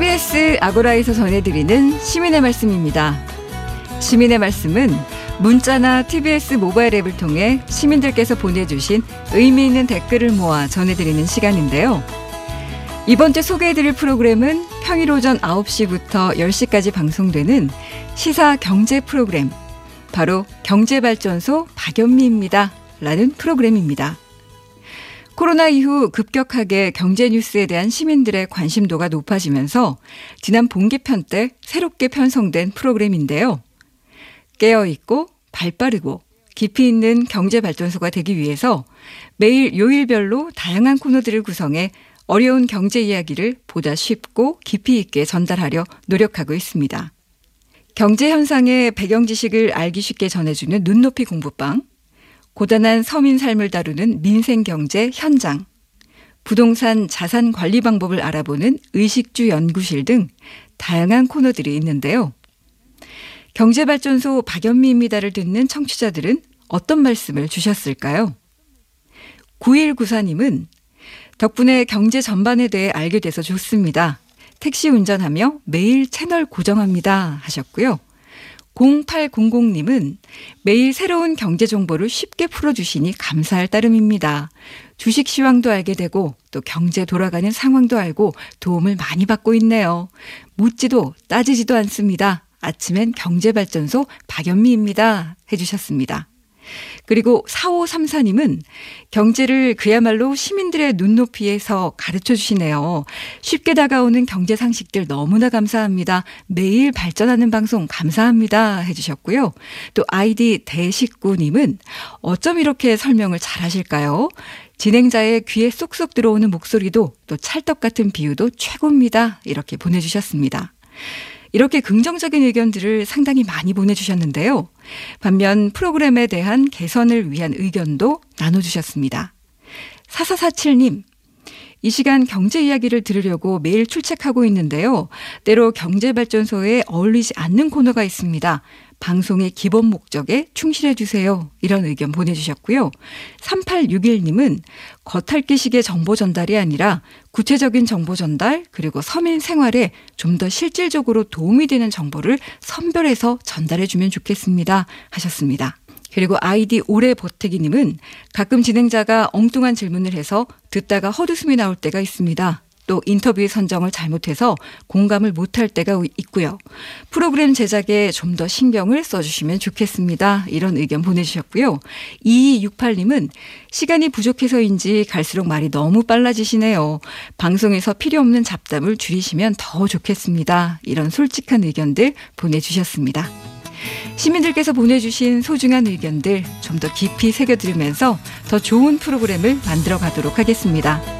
TBS 아고라에서 전해드리는 시민의 말씀입니다. 시민의 말씀은 문자나 TBS 모바일 앱을 통해 시민들께서 보내주신 의미 있는 댓글을 모아 전해드리는 시간인데요. 이번 주 소개해드릴 프로그램은 평일 오전 9시부터 10시까지 방송되는 시사 경제 프로그램, 바로 경제발전소 박연미입니다. 라는 프로그램입니다. 코로나 이후 급격하게 경제 뉴스에 대한 시민들의 관심도가 높아지면서 지난 분기편 때 새롭게 편성된 프로그램인데요. 깨어있고 발 빠르고 깊이 있는 경제 발전소가 되기 위해서 매일 요일별로 다양한 코너들을 구성해 어려운 경제 이야기를 보다 쉽고 깊이 있게 전달하려 노력하고 있습니다. 경제 현상의 배경 지식을 알기 쉽게 전해주는 눈높이 공부방, 고단한 서민 삶을 다루는 민생 경제 현장, 부동산 자산 관리 방법을 알아보는 의식주 연구실 등 다양한 코너들이 있는데요. 경제발전소 박연미입니다를 듣는 청취자들은 어떤 말씀을 주셨을까요? 9194님은 덕분에 경제 전반에 대해 알게 돼서 좋습니다. 택시 운전하며 매일 채널 고정합니다 하셨고요. 0800님은 매일 새로운 경제 정보를 쉽게 풀어주시니 감사할 따름입니다. 주식 시황도 알게 되고 또 경제 돌아가는 상황도 알고 도움을 많이 받고 있네요. 묻지도 따지지도 않습니다. 아침엔 경제발전소 박연미입니다. 해주셨습니다. 그리고 4534님은 경제를 그야말로 시민들의 눈높이에서 가르쳐 주시네요. 쉽게 다가오는 경제 상식들 너무나 감사합니다. 매일 발전하는 방송 감사합니다. 해주셨고요. 또 아이디 대식구님은 어쩜 이렇게 설명을 잘 하실까요? 진행자의 귀에 쏙쏙 들어오는 목소리도 또 찰떡 같은 비유도 최고입니다. 이렇게 보내주셨습니다. 이렇게 긍정적인 의견들을 상당히 많이 보내주셨는데요. 반면 프로그램에 대한 개선을 위한 의견도 나눠주셨습니다. 4447님, 이 시간 경제 이야기를 들으려고 매일 출첵하고 있는데요. 때로 경제발전소에 어울리지 않는 코너가 있습니다. 방송의 기본 목적에 충실해 주세요. 이런 의견 보내주셨고요. 3861님은 겉핥기식의 정보 전달이 아니라 구체적인 정보 전달 그리고 서민 생활에 좀 더 실질적으로 도움이 되는 정보를 선별해서 전달해 주면 좋겠습니다. 하셨습니다. 그리고 아이디 오래 버태기님은 가끔 진행자가 엉뚱한 질문을 해서 듣다가 헛웃음이 나올 때가 있습니다. 또 인터뷰 선정을 잘못해서 공감을 못할 때가 있고요. 프로그램 제작에 좀 더 신경을 써주시면 좋겠습니다. 이런 의견 보내주셨고요. 2268님은 시간이 부족해서인지 갈수록 말이 너무 빨라지시네요. 방송에서 필요 없는 잡담을 줄이시면 더 좋겠습니다. 이런 솔직한 의견들 보내주셨습니다. 시민들께서 보내주신 소중한 의견들 좀 더 깊이 새겨들으면서 더 좋은 프로그램을 만들어 가도록 하겠습니다.